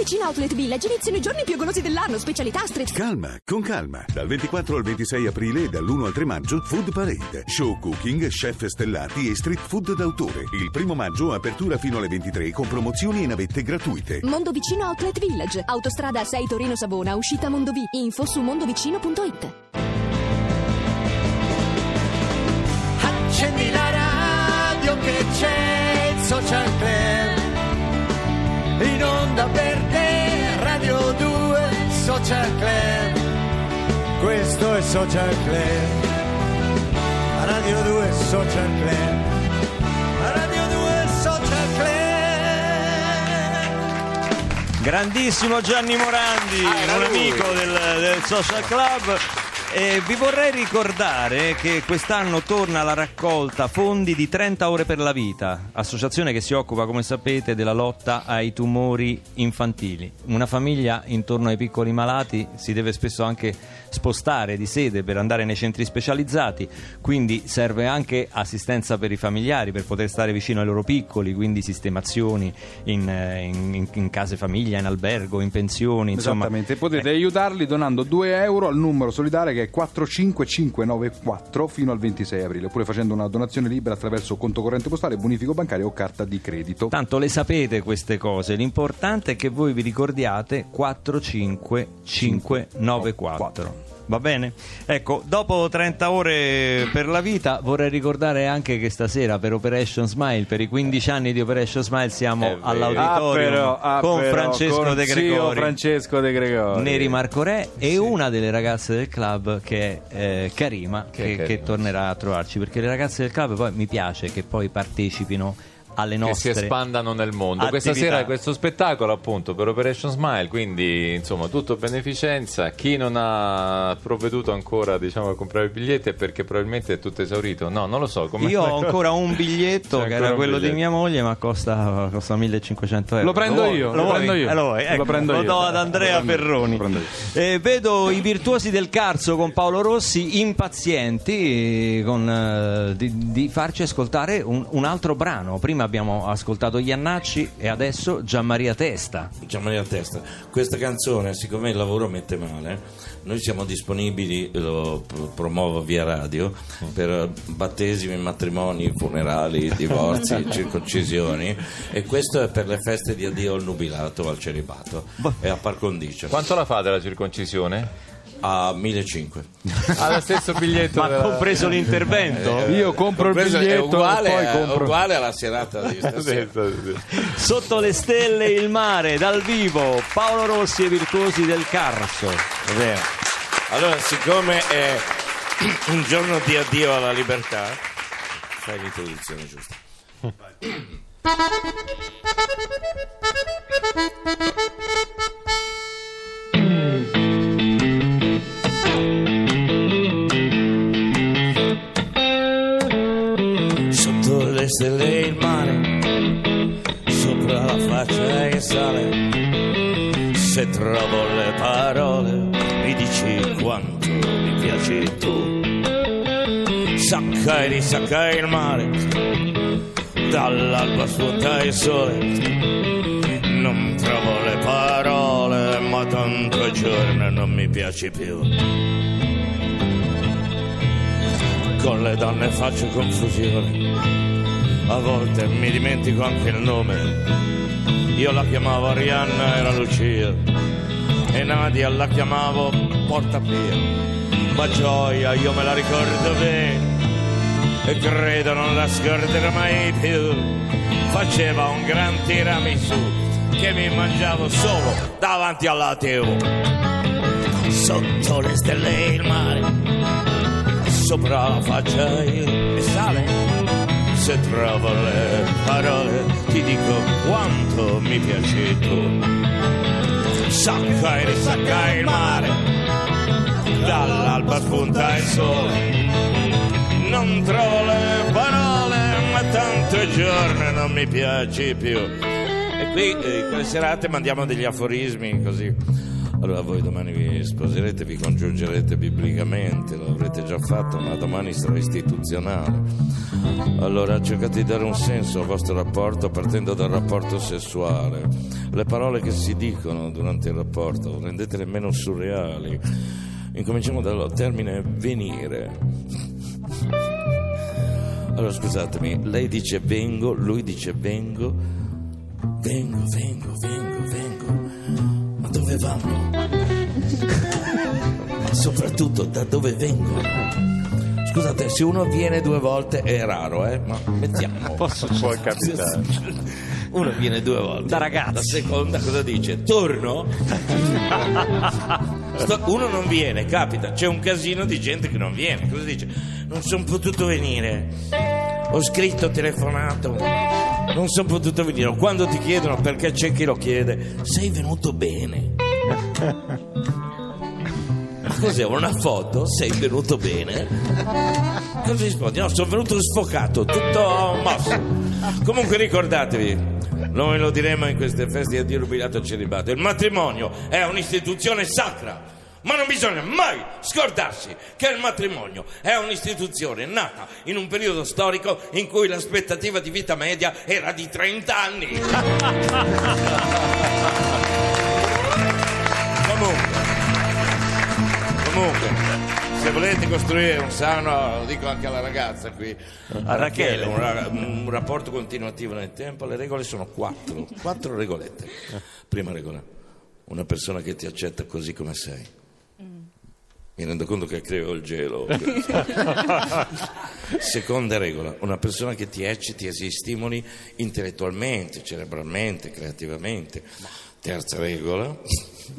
vicino Outlet Village iniziano i giorni più golosi dell'anno, specialità street Calma, con calma. Dal 24 al 26 aprile e dall'1 al 3 maggio, Food Parade. Show cooking, chef stellati e street food d'autore. Il primo maggio, apertura fino alle 23 con promozioni e navette gratuite. Mondo Vicino Outlet Village. Autostrada 6 Torino Savona, uscita Mondovì. Info su mondovicino.it. Accendi la radio che c'è il social club. In onda per te, Radio 2, social club. Questo è social club. Radio 2, social club. Radio 2, social club. Grandissimo Gianni Morandi, Ah, un lui. amico del, del Social Club. E vi vorrei ricordare che quest'anno torna la raccolta fondi di 30 ore per la vita, associazione che si occupa, come sapete, della lotta ai tumori infantili. Una famiglia intorno ai piccoli malati si deve spesso anche spostare di sede per andare nei centri specializzati, quindi serve anche assistenza per i familiari per poter stare vicino ai loro piccoli, quindi sistemazioni in, eh, in- in case famiglia, in albergo, in pensioni, insomma. Esattamente, potete aiutarli donando 2 euro al numero solidale che è 45594 fino al 26 aprile, oppure facendo una donazione libera attraverso conto corrente postale, bonifico bancario o carta di credito. Tanto le sapete queste cose, l'importante è che voi vi ricordiate 45594. Va bene? Ecco, dopo 30 ore per la vita vorrei ricordare anche che stasera per Operation Smile, per i 15 anni di Operation Smile siamo Ah, all'auditorium però, ah, con però, Francesco con De zio Gregori. Francesco De Gregori. Neri Marco Re e una delle ragazze del club che è eh, Karima che, Che Karima. che tornerà a trovarci perché le ragazze del club poi mi piace che poi partecipino alle che si nostre espandano nel mondo. Questa attività. sera questo spettacolo appunto per Operation Smile, quindi insomma tutto beneficenza. Chi non ha provveduto ancora diciamo, a comprare i biglietti è perché probabilmente è tutto esaurito. No, non lo so. come- Io ho ancora un biglietto che era quello di biglietto. mia moglie, ma costa, costa 1500 euro. Lo prendo vuoi? io, lo vuoi? prendo io. Eh, lo, vuoi? Lo Ecco, prendo io. do ad Andrea Lo lo io. Eh, vedo i virtuosi del Carso con Paolo Rossi impazienti eh, con, eh, di, di farci ascoltare un, un altro brano. Prima abbiamo ascoltato Iannacci e adesso Gianmaria Testa. Gianmaria Testa, questa canzone, siccome il lavoro mette male, noi siamo disponibili, lo promuovo via radio, per battesimi, matrimoni, funerali, divorzi, circoncisioni e questo è per le feste di addio al nubilato, al celibato e a par condicio Quanto la fate la circoncisione? A 1500. Ha lo stesso biglietto. Ma della- compreso l'intervento? Io compro il biglietto uguale, e poi compro... uguale alla serata di stasera. Sotto le stelle e il mare, dal vivo, Paolo Rossi e i virtuosi del Carso. Allora, siccome è un giorno di addio alla libertà, fai l'introduzione giusta. Sotto le stelle e il mare, sopra la faccia che sale, se trovo le parole mi dici quanto mi piaci tu. Sacca e risacca il mare, dall'alba spunta il sole. Non trovo le parole, ma tanto giorno non mi piaci più. Con le donne faccio confusione, a volte mi dimentico anche il nome. Io la chiamavo Arianna, era Lucia, e Nadia la chiamavo Portapia. Ma gioia io me la ricordo bene, e credo non la scorderò mai più. Faceva un gran tiramisù che mi mangiavo solo davanti alla TV. Sotto le stelle il mare, sopra la faccia io e sale. Se trovo le parole ti dico quanto mi piaci tu. Sacca e risacca il mare, dall'alba spunta il sole. Non trovo le parole, ma tanto giorno non mi piaci più. E qui, eh, quelle serate, mandiamo degli aforismi così. Allora voi domani vi sposerete, vi congiungerete biblicamente, lo avrete già fatto, ma domani sarà istituzionale. Allora cercate di dare un senso al vostro rapporto partendo dal rapporto sessuale. Le parole che si dicono durante il rapporto rendetele meno surreali. Incominciamo dal termine venire. Allora scusatemi, lei dice vengo, lui dice vengo, vengo, vengo, vengo. Dove vanno? Ma soprattutto da dove vengono? Scusate, se uno viene due volte è raro, eh? Ma mettiamo. Posso può capitare. Uno viene due volte. Da ragazzi. La seconda cosa dice? Torno? Sto- uno non viene, capita, c'è un casino di gente che non viene. Cosa dice? Non sono potuto venire. Ho scritto, ho telefonato. Non sono potuto venire. Quando ti chiedono perché c'è chi lo chiede, sei venuto bene. Cos'è? Una foto? Sei venuto bene? Cosa rispondi? No, sono venuto sfocato, tutto mosso. Comunque ricordatevi, noi lo diremo in queste feste di addio rubilato al celibato, il matrimonio è un'istituzione sacra. Ma non bisogna mai scordarsi che il matrimonio è un'istituzione nata in un periodo storico in cui l'aspettativa di vita media era di 30 anni. Comunque, se volete costruire un sano, lo dico anche alla ragazza qui, a Rachele, un, ra- un rapporto continuativo nel tempo, le regole sono quattro, quattro regolette. Prima regola, una persona che ti accetta così come sei. Mi rendo conto che creo il gelo. Seconda regola, una persona che ti ecciti e si stimoli intellettualmente, cerebralmente, creativamente. Terza regola,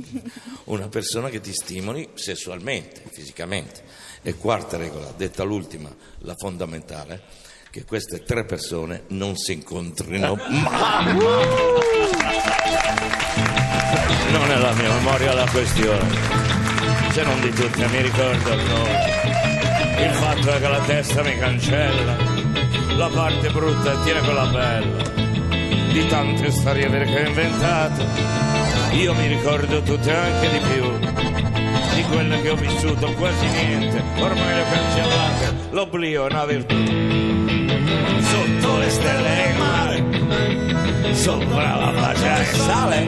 una persona che ti stimoli sessualmente, fisicamente. E quarta regola, detta l'ultima, la fondamentale, che queste tre persone non si incontrino mai. Non è la mia memoria la questione. Se non di tutte mi ricordo il nome. Il fatto è che la testa mi cancella, la parte brutta tiene quella bella. Di tante storie che ho inventato, io mi ricordo tutte anche di più. Di quelle che ho vissuto quasi niente, ormai le ho l'oblio è una virtù. Sotto le stelle e il mare, sopra la pace e sale.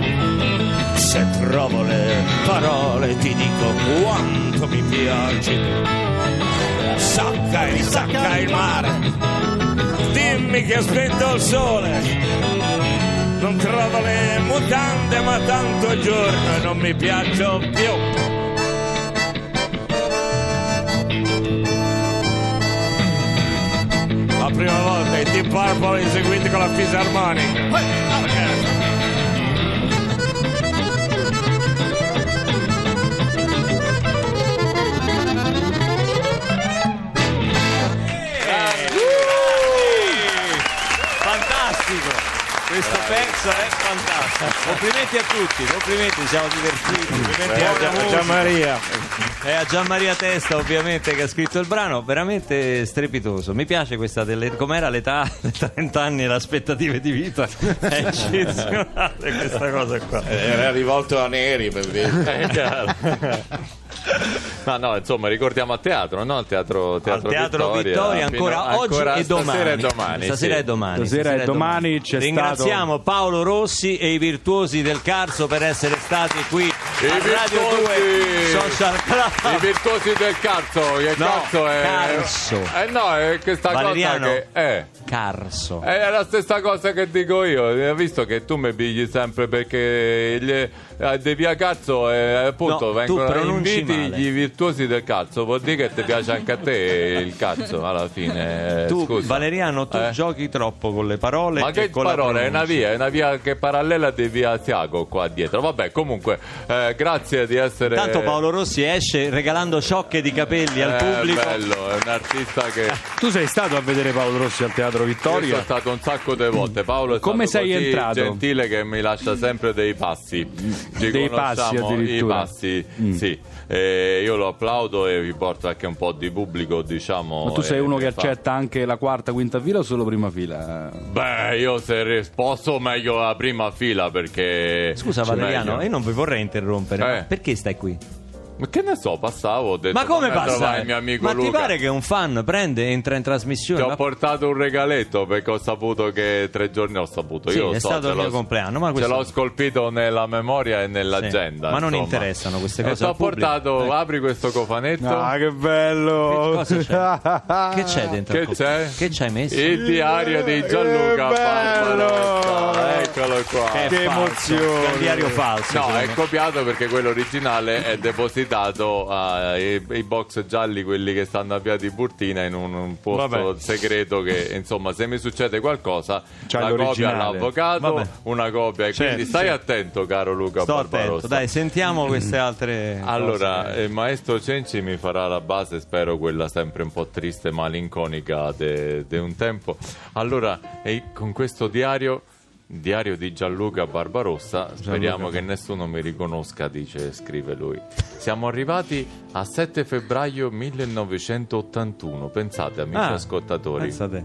Se trovo le parole ti dico quanto mi piaci. Sacca e risacca il mare, dimmi che aspetto il sole. Non trovo le mutande ma tanto giorno non mi piaccio più. La prima volta i Deep Purple eseguiti con la fisarmonica. Questo pezzo è fantastico. Complimenti a tutti, complimenti, ci siamo divertiti. Complimenti a, Gian- Gianmaria. e a Gianmaria Testa, ovviamente, che ha scritto il brano, veramente strepitoso. Mi piace questa delle. com'era l'età? 30 anni e le aspettative di vita. È eccezionale questa cosa qua. Era rivolto a Neri per dire. Ma no, insomma, ricordiamo a teatro, no? Al teatro, teatro, Al Teatro Vittoria, Vittoria, fino- ancora oggi ancora e domani. Stasera e domani. Stasera sì. e domani. Stasera e domani c'è Ringraziamo Paolo Rossi e i virtuosi del Carso per essere stati qui I a Radio 2 virtuosi! Social I Club. virtuosi del cazzo, che No, cazzo è. Carso. Eh no, è questa Valeriano. cosa che. Eh. Carso. È la stessa cosa che dico io, hai visto che tu mi pigli sempre perché gli, eh, di via cazzo eh, appunto No, vengono inviti male. gli virtuosi del cazzo, vuol dire che ti piace anche a te il cazzo alla fine. eh, Tu, scusa. Valeriano, tu Eh? giochi troppo con le parole. Ma che con la parola? È una via, è una via che è parallela di via Tiago qua dietro. Vabbè, comunque, eh, grazie di essere. Tanto Paolo Rossi esce regalando sciocche di capelli al Eh, pubblico. bello, è un artista che. Tu sei stato a vedere Paolo Rossi al Teatro Io sono stato un sacco di volte. Paolo è Come stato sei così entrato? gentile che mi lascia sempre dei passi. Dei passi addirittura. Passi, sì. E io lo applaudo e vi porto anche un po' di pubblico, diciamo. Ma tu sei uno che fa- accetta anche la quarta, quinta fila o solo prima fila? Beh, io se risposto meglio la prima fila perché. Scusa c'è Valeriano, meglio. io non vi vorrei interrompere. Eh. Perché stai qui? Ma che ne so, passavo, ho detto Ma come "Fammi trovare passa? il mio amico Ma Luca. ti pare che un fan prende, entra in trasmissione? Ti ho Ma- portato un regaletto perché ho saputo che tre giorni ho saputo. Sì, Io è so, stato ce il mio compleanno, ma Ce questo- l'ho scolpito nella memoria e nell'agenda. Sì, ma non interessano queste E cose ti ho portato, Ecco. apri questo cofanetto. Ah, che bello! Cosa c'è? Che c'è dentro? Che c'è? Che c'hai messo? Il diario di Gianluca Che bello! Barbarossa. Eccolo qua. Che, Che emozione. che è un diario falso. No, è me. copiato perché quello originale è depositato ai i box gialli, quelli che stanno a Via di Burtina, in un, un posto Vabbè. segreto che, insomma, se mi succede qualcosa, C'hai la copia all'avvocato, Vabbè. una copia. E Certo, quindi stai certo. attento, caro Luca Sto Barbarossa. attento, dai, sentiamo queste altre Allora, cose. il maestro Cenci mi farà la base, spero quella sempre un po' triste, malinconica di un tempo. Allora, e con questo diario, diario di Gianluca Barbarossa, speriamo che nessuno mi riconosca, dice, scrive lui. Siamo arrivati a 7 febbraio 1981, pensate amici Ah, ascoltatori. pensa te.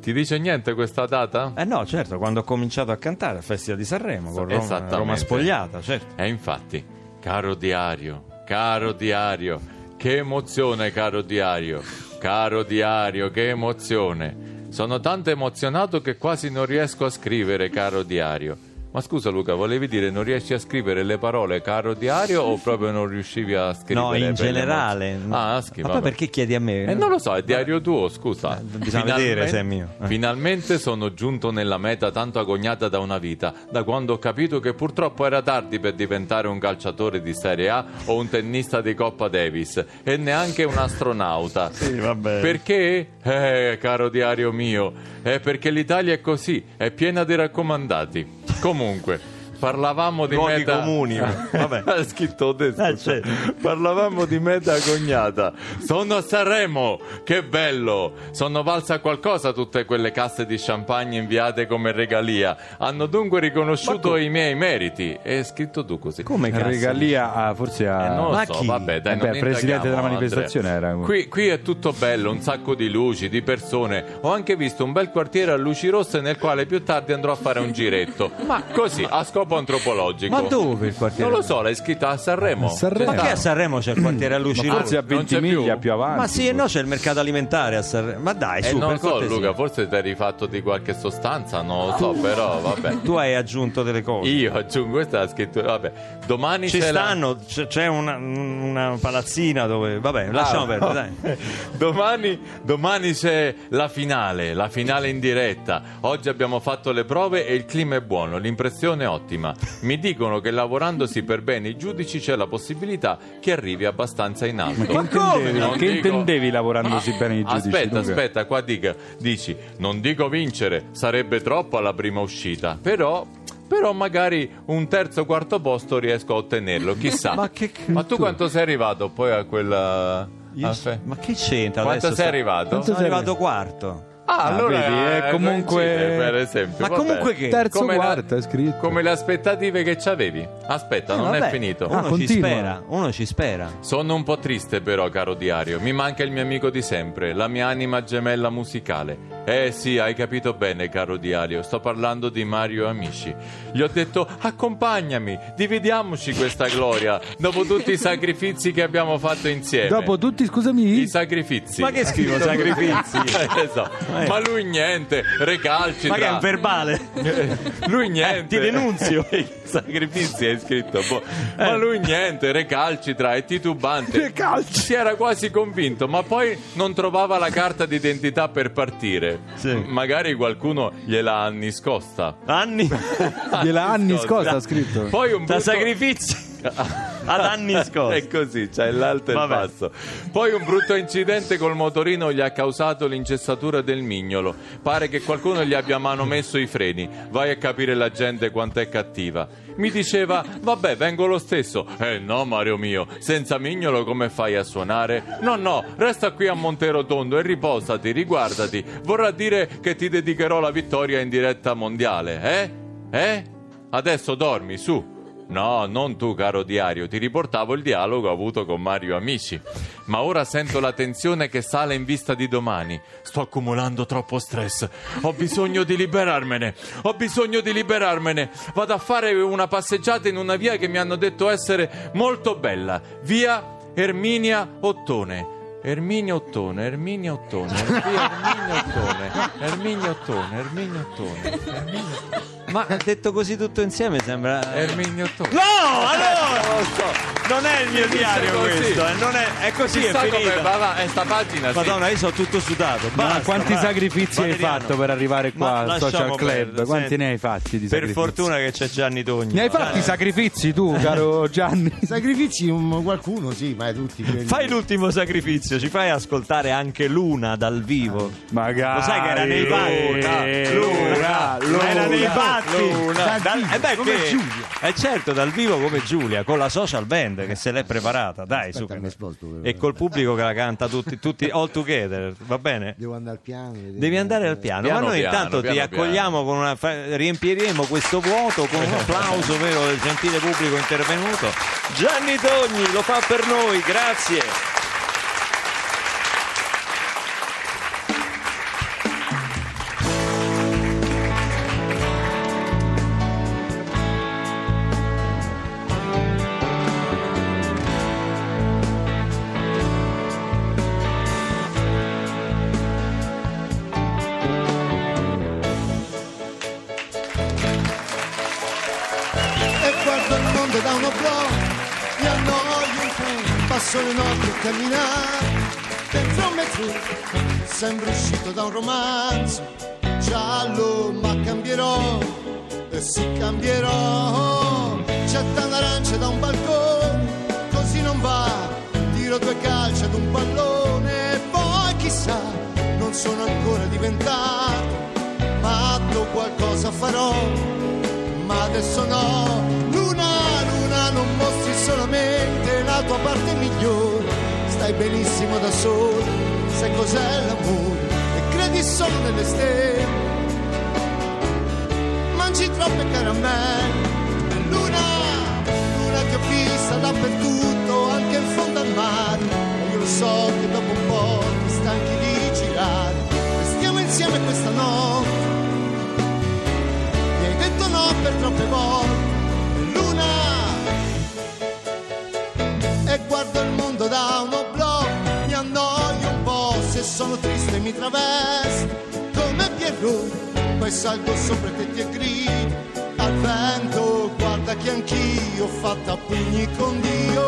Ti dice niente questa data? Eh no, certo, quando ho cominciato a cantare al Festival di Sanremo con Roma. Roma spogliata, certo. E infatti, caro diario, caro diario, che emozione, caro diario, caro diario, che emozione. Sono tanto emozionato che quasi non riesco a scrivere, caro diario. Ma scusa Luca, volevi dire non riesci a scrivere le parole caro diario o proprio non riuscivi a scrivere? No, in generale. l'emozione? Ah, schi- Ma poi perché chiedi a me? Eh, non lo so, è diario tuo, scusa. Eh, bisogna vedere se è mio. Eh. Finalmente sono giunto nella meta tanto agognata da una vita, da quando ho capito che purtroppo era tardi per diventare un calciatore di Serie A o un tennista di Coppa Davis e neanche un astronauta. Sì, vabbè. Perché? Eh, caro diario mio, è perché l'Italia è così, è piena di raccomandati. Comunque, parlavamo di Luoghi meta comuni, vabbè. ha scritto scusa. Eh, certo. Parlavamo di meta cognata. Sono a Sanremo, che bello! Sono valsa a qualcosa tutte quelle casse di champagne inviate come regalia. Hanno dunque riconosciuto i miei meriti. È scritto tu così. Come cazzo? Regalia a, forse a... Eh, non lo Ma so, chi? vabbè, dai, Eh non beh, presidente della manifestazione Andrea. era- Qui, qui è tutto bello, un sacco di luci, di persone. Ho anche visto un bel quartiere a luci rosse nel quale più tardi andrò a fare un giretto. Ma così, a scopo antropologico. Ma dove il quartiere? Non lo so, l'hai scritta a Sanremo. A Sanremo. Ma che a Sanremo c'è il quartiere a luci Ma forse a rosse? non 20 c'è più? miglia più avanti. Ma sì e no, c'è il mercato alimentare a Sanremo. Ma dai, Eh, su, non per so, cortesia. Luca, forse ti eri fatto di qualche sostanza, non lo so, però vabbè. Tu hai aggiunto delle cose. Io aggiungo questa la scrittura. Vabbè, domani Ci c'è la- stanno, c'è c'è una, una palazzina dove... Vabbè, lasciamo Ah, perdere, dai. Domani, domani c'è la finale, la finale in diretta. Oggi abbiamo fatto le prove e il clima è buono, l'impressione è ottima. Mi dicono che lavorandosi per bene i giudici c'è la possibilità che arrivi abbastanza in alto. Che intendevi, Non che dico- intendevi lavorandosi Ah, bene i giudici? Aspetta, Luca? aspetta, qua dica, dici, non dico vincere, sarebbe troppo alla prima uscita, però... Però magari un terzo quarto posto riesco a ottenerlo, chissà. Ma che Ma tu quanto sei arrivato poi a quella... Io- ma che c'entra? Quanto adesso sei sta- arrivato? Sono sei arrivato quarto. Ah, Ah, allora vedi, è eh, comunque- coincide, per esempio. Ma vabbè. comunque che? Terzo Come la- quarto è scritto. Come le aspettative che c'avevi. Aspetta, Eh, non vabbè, è finito. Ah, Uno ci continua. spera, uno ci spera. Sono un po' triste però, caro diario. Mi manca il mio amico di sempre, la mia anima gemella musicale. Eh sì, hai capito bene, caro diario. Sto parlando di Mario Amici. Gli ho detto accompagnami, dividiamoci questa gloria. Dopo tutti i sacrifici che abbiamo fatto insieme. Dopo tutti, scusami, I sacrifici. Ma che scrivo, sacrifici? Eh, so. Ma lui niente, recalcitra. Ma che è un verbale? Lui niente. Eh, ti denunzio. I sacrifici hai scritto. boh. Ma lui niente, recalcitra e titubante. Recalci- Si era quasi convinto, ma poi non trovava la carta d'identità per partire. Sì. Magari qualcuno gliela ha nascosta. Anni gliela anni Scosta. ha scritto. Poi un da brutto... sacrifici ad anni È scorsi. così, c'è l'alto e il basso. Poi un brutto incidente col motorino gli ha causato l'incessatura del mignolo. Pare che qualcuno gli abbia manomesso i freni. Vai a capire la gente quanto è cattiva. Mi diceva, vabbè, vengo lo stesso. Eh no, Mario mio, senza mignolo come fai a suonare? No, no, resta qui a Montero Tondo e riposati, riguardati. Vorrà dire che ti dedicherò la vittoria in diretta mondiale, eh? Eh? Adesso dormi, su. No, non tu, caro diario, ti riportavo il dialogo avuto con Mario Amici. Ma ora sento la tensione che sale in vista di domani. Sto accumulando troppo stress. Ho bisogno di liberarmene. Ho bisogno di liberarmene. Vado a fare una passeggiata in una via che mi hanno detto essere molto bella. Via Erminia Ottone. Erminia Ottone, Erminia Ottone, via Erminia Ottone, Erminia Ottone, Erminia Ottone, Erminia Ottone. Ma detto così tutto insieme sembra... Erminio Ottone. No, allora! Non è il mio diario così. questo, eh, non è, è così, è Chissà come finita. va, va, è sta pagina sì. Madonna, io sono tutto sudato. Ma Basta, quanti basta. sacrifici hai Valeriano. fatto per arrivare qua Ma al social club? perdere, Quanti senti. ne hai fatti di Per fortuna che c'è Gianni Togni. Ne hai fatti sacrifici tu, caro Gianni? Sacrifici un- qualcuno, sì, ma tutti quelli. Fai l'ultimo sacrificio, ci fai ascoltare anche Luna dal vivo. Magari. Lo sai che era nei patti? Luna, Luna, era nei Luna. patti. Dal eh beh, come che- Giulia. Eh certo, dal vivo come Giulia, con la social band che se l'è preparata. Dai, su. Aspetta, sposto, però. E col pubblico che la canta tutti, tutti all together, va bene? Devo andare al piano. Devi andare al piano, Piano ma noi piano, intanto ti piano accogliamo con una fa- riempiremo questo vuoto con un applauso vero del gentile pubblico intervenuto. Gianni Togni lo fa per noi, grazie. Camminare dentro un metro sembro uscito da un romanzo giallo ma cambierò e sì cambierò c'è tanta arancia da un balcone così non va tiro due calci ad un pallone e poi chissà non sono ancora diventato matto qualcosa farò ma adesso no. Luna, luna, non mostri solamente la tua parte migliore. Stai benissimo da solo, sai cos'è l'amore e credi solo nelle stelle. Mangi troppe caramelle. E Luna, luna ti ho vista dappertutto, anche in fondo al mare. E io lo so che dopo un po' ti stanchi di girare. E stiamo insieme questa notte mi hai detto no per troppe volte Luna e guardo il mondo da uno sono triste mi travesto come Pierrot poi salgo sopra te ti e grido al vento guarda che anch'io ho fatto a pugni con Dio.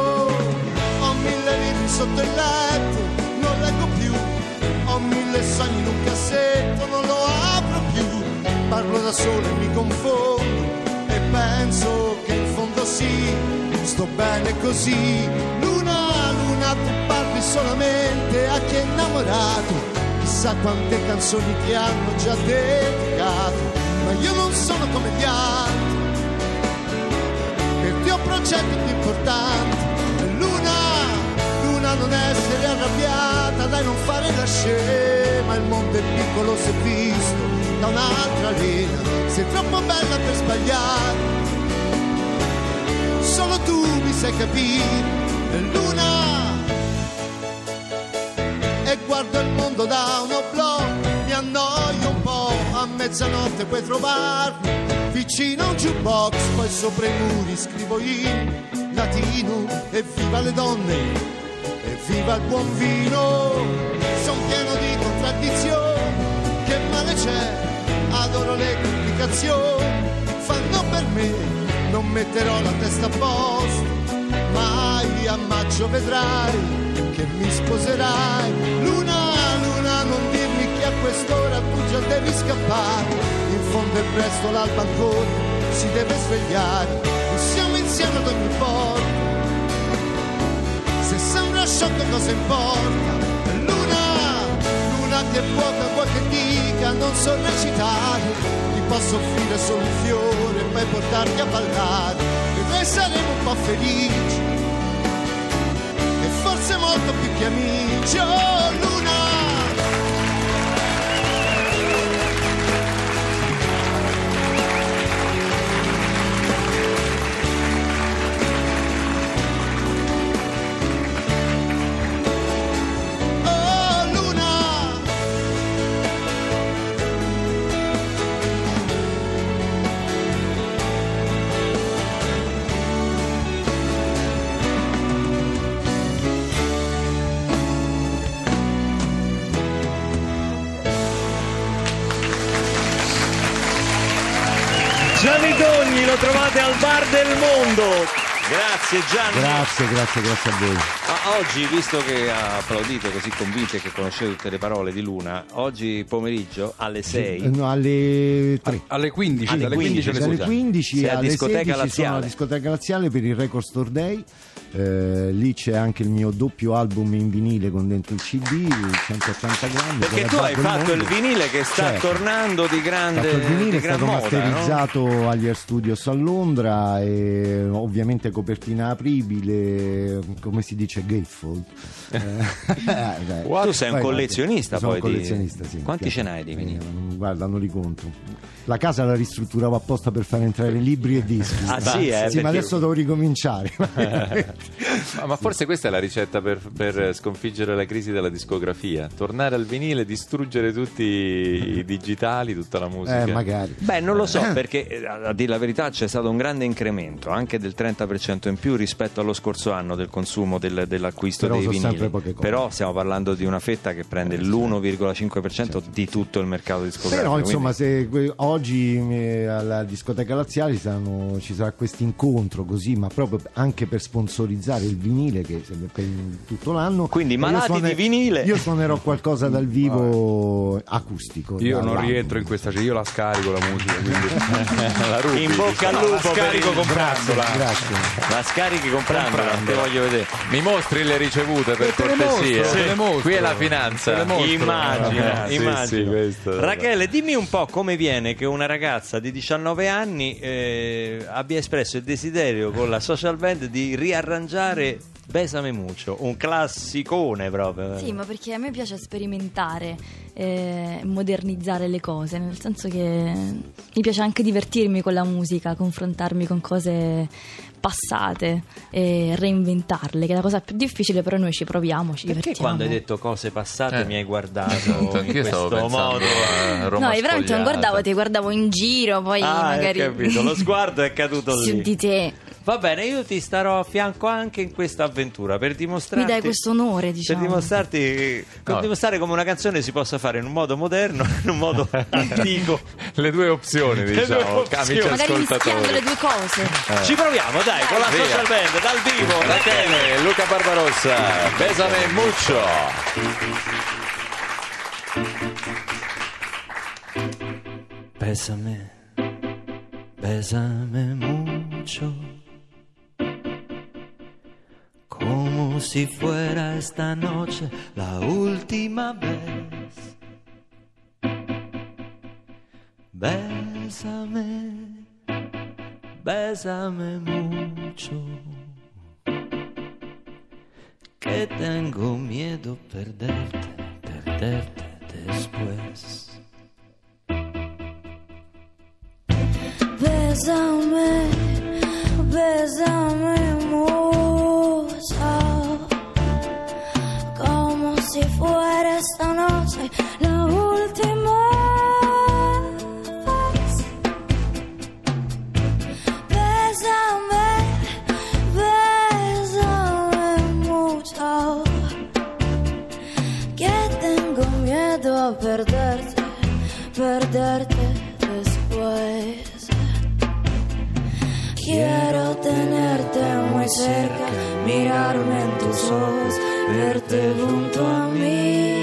Ho mille libri sotto il letto non leggo più. Ho mille sogni in un cassetto non lo apro più. Parlo da solo e mi confondo e penso che in fondo sì, sto bene così. Luna, luna, tu parli solamente a chi è innamorato, chissà quante canzoni ti hanno già dedicato, ma io non sono come gli altri, per te ho progetti più importanti. Luna, luna, non essere arrabbiata, dai non fare la scema, il mondo è piccolo se visto da un'altra lena, sei troppo bella per sbagliare, solo tu mi sai capire, luna, mondo da uno blog, mi annoio un po', a mezzanotte puoi trovarmi, vicino a un jukebox, poi sopra i muri scrivo in latino, e viva le donne, e viva il buon vino, son pieno di contraddizioni, che male c'è, adoro le complicazioni, fanno per me, non metterò la testa a posto, mai a maggio vedrai che mi sposerai, luna, quest'ora tu già devi scappare, in fondo è presto l'alba ancora, si deve svegliare, e siamo insieme ad ogni porta, se sembra sciocco cosa importa? Luna, luna che vuota vuoi che dica, non so recitare, ti posso offrire solo un fiore e poi portarti a ballare, e noi saremo un po' felici, e forse molto più che amici, oh luna! Al bar del mondo. Grazie Gianni. Grazie, grazie, grazie a voi. Ma oggi, visto che ha applaudito così convinto e che conoscete tutte le parole di Luna, oggi pomeriggio alle 6 Eh, no, alle 3. Alle 15, Alle dalle 15, 15 alle alle 16. 15 Sei a alle Discoteca 16 sono Laziale. alla discoteca laziale per il Record Store Day Eh, lì c'è anche il mio doppio album in vinile con dentro il cd 180 grammi Perché per tu hai fatto il vinile che sta Certo. tornando di grande il vinile di è gran stato moda, no? masterizzato agli Air Studios a Londra e ovviamente copertina apribile come si dice gatefold Eh, beh. Tu sei un Poi, collezionista sono poi un di- collezionista sì, Quanti ce n'hai di Eh, vinili? non- guarda non li conto la casa la ristrutturavo apposta per fare entrare libri e dischi Ah, sì, eh, ma perché- adesso devo ricominciare Ma, ma forse questa è la ricetta per, per sconfiggere la crisi della discografia. Tornare al vinile, distruggere tutti i digitali, tutta la musica. eh magari Beh, non lo so, perché eh, a dire la verità c'è stato un grande incremento, anche del 30% in più rispetto allo scorso anno del consumo del- dell'acquisto Però dei vinili. Però stiamo parlando di una fetta che prende l'1,5% di tutto il mercato discografico. Però insomma, quindi- se oggi eh, alla discoteca laziale saranno- ci sarà questo incontro così, ma proprio anche per sponsorizzare il vinile che per tutto l'anno. Quindi malati suone- di vinile. Io suonerò qualcosa dal vivo acustico. Io non rientro in questa, cioè io la scarico la musica, quindi La rubi, In bocca al diciamo. lupo per scarico il- comprandola. Grazie. La scarichi comprandola, te voglio vedere. Mi mostri le ricevute per te le cortesia. te le mostro. Qui è la finanza. Te. Immagino, Eh, sì, sì, Rachele, dimmi un po' come viene che una ragazza di 19 anni eh, abbia espresso il desiderio con la social band di riarrangiare Besame Mucho, un classicone proprio. Sì, ma perché a me piace sperimentare, eh, modernizzare le cose, nel senso che mi piace anche divertirmi con la musica, confrontarmi con cose passate e reinventarle, che è la cosa più difficile, però noi ci proviamo, ci Perché divertiamo. quando hai detto cose passate Eh. mi hai guardato in questo modo? a Roma No, io veramente non guardavo, ti guardavo in giro, poi Ah, magari... hai capito, lo sguardo è caduto su lì. di te. Va bene, io ti starò a fianco anche in questa avventura per dimostrarti Mi dai questo onore, diciamo. Per dimostrarti per No. dimostrare come una canzone si possa fare in un modo moderno e in un modo antico. Le due opzioni, due diciamo, opzioni. amici Magari mischiando ascoltatori. le due cose. Ci proviamo, dai, con la Via. social band dal vivo. Rachele. Rachele, Luca Barbarossa, Besame Mucho. Bésame, bésame mucho, como si fuera esta noche la última vez. Bésame, bésame mucho, que tengo miedo perderte, perderte después. Bésame, bésame mucho, como si fuera esta noche la última verte junto a mí.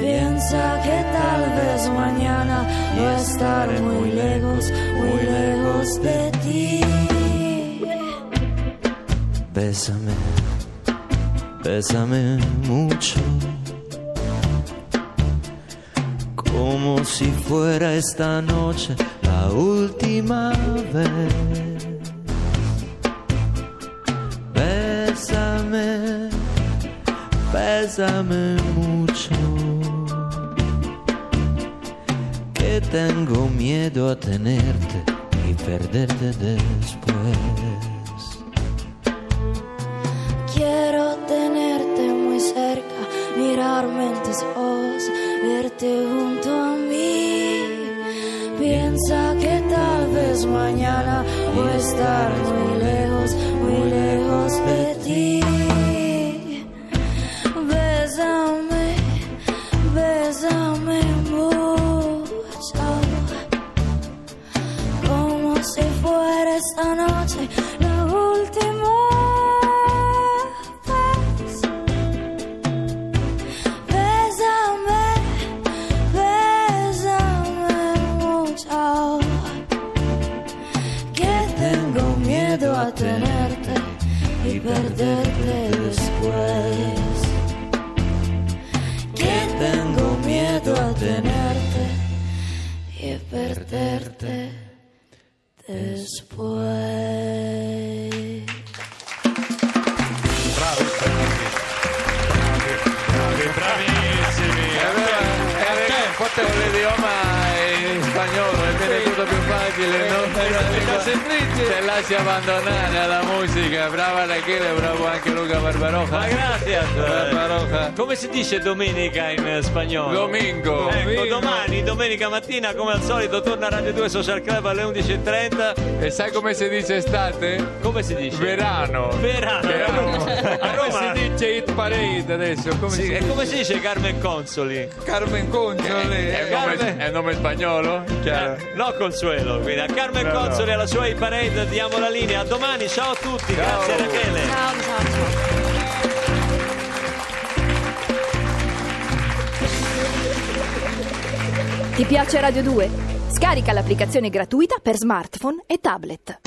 Piensa que tal vez mañana voy a estar muy lejos, muy lejos de ti. Bésame, bésame mucho, como si fuera esta noche la última vez. Bésame mucho, que tengo miedo a tenerte y perderte después. Quiero tenerte muy cerca, mirarme en tus ojos, verte junto a mí. Piensa que tal vez mañana voy a estar muy dice domenica in eh, spagnolo? Domingo. Ecco, domani, domenica mattina, come al solito, torna Radio 2 Social Club alle 11.30. E sai come si dice estate? Come si dice? Verano. Verano. Che a Roma- si dice hit parade adesso? Come Sì, si e dice? come si dice Carmen Consoli? Carmen Consoli. È un nome, Carmen- è nome spagnolo? Chiaro. Eh, no Consuelo, quindi a Carmen No, no. Consoli alla sua hit parade diamo la linea. A domani, ciao a tutti, grazie Rachele. Ciao, ciao, ciao. Ti piace Radio 2? Scarica l'applicazione gratuita per smartphone e tablet.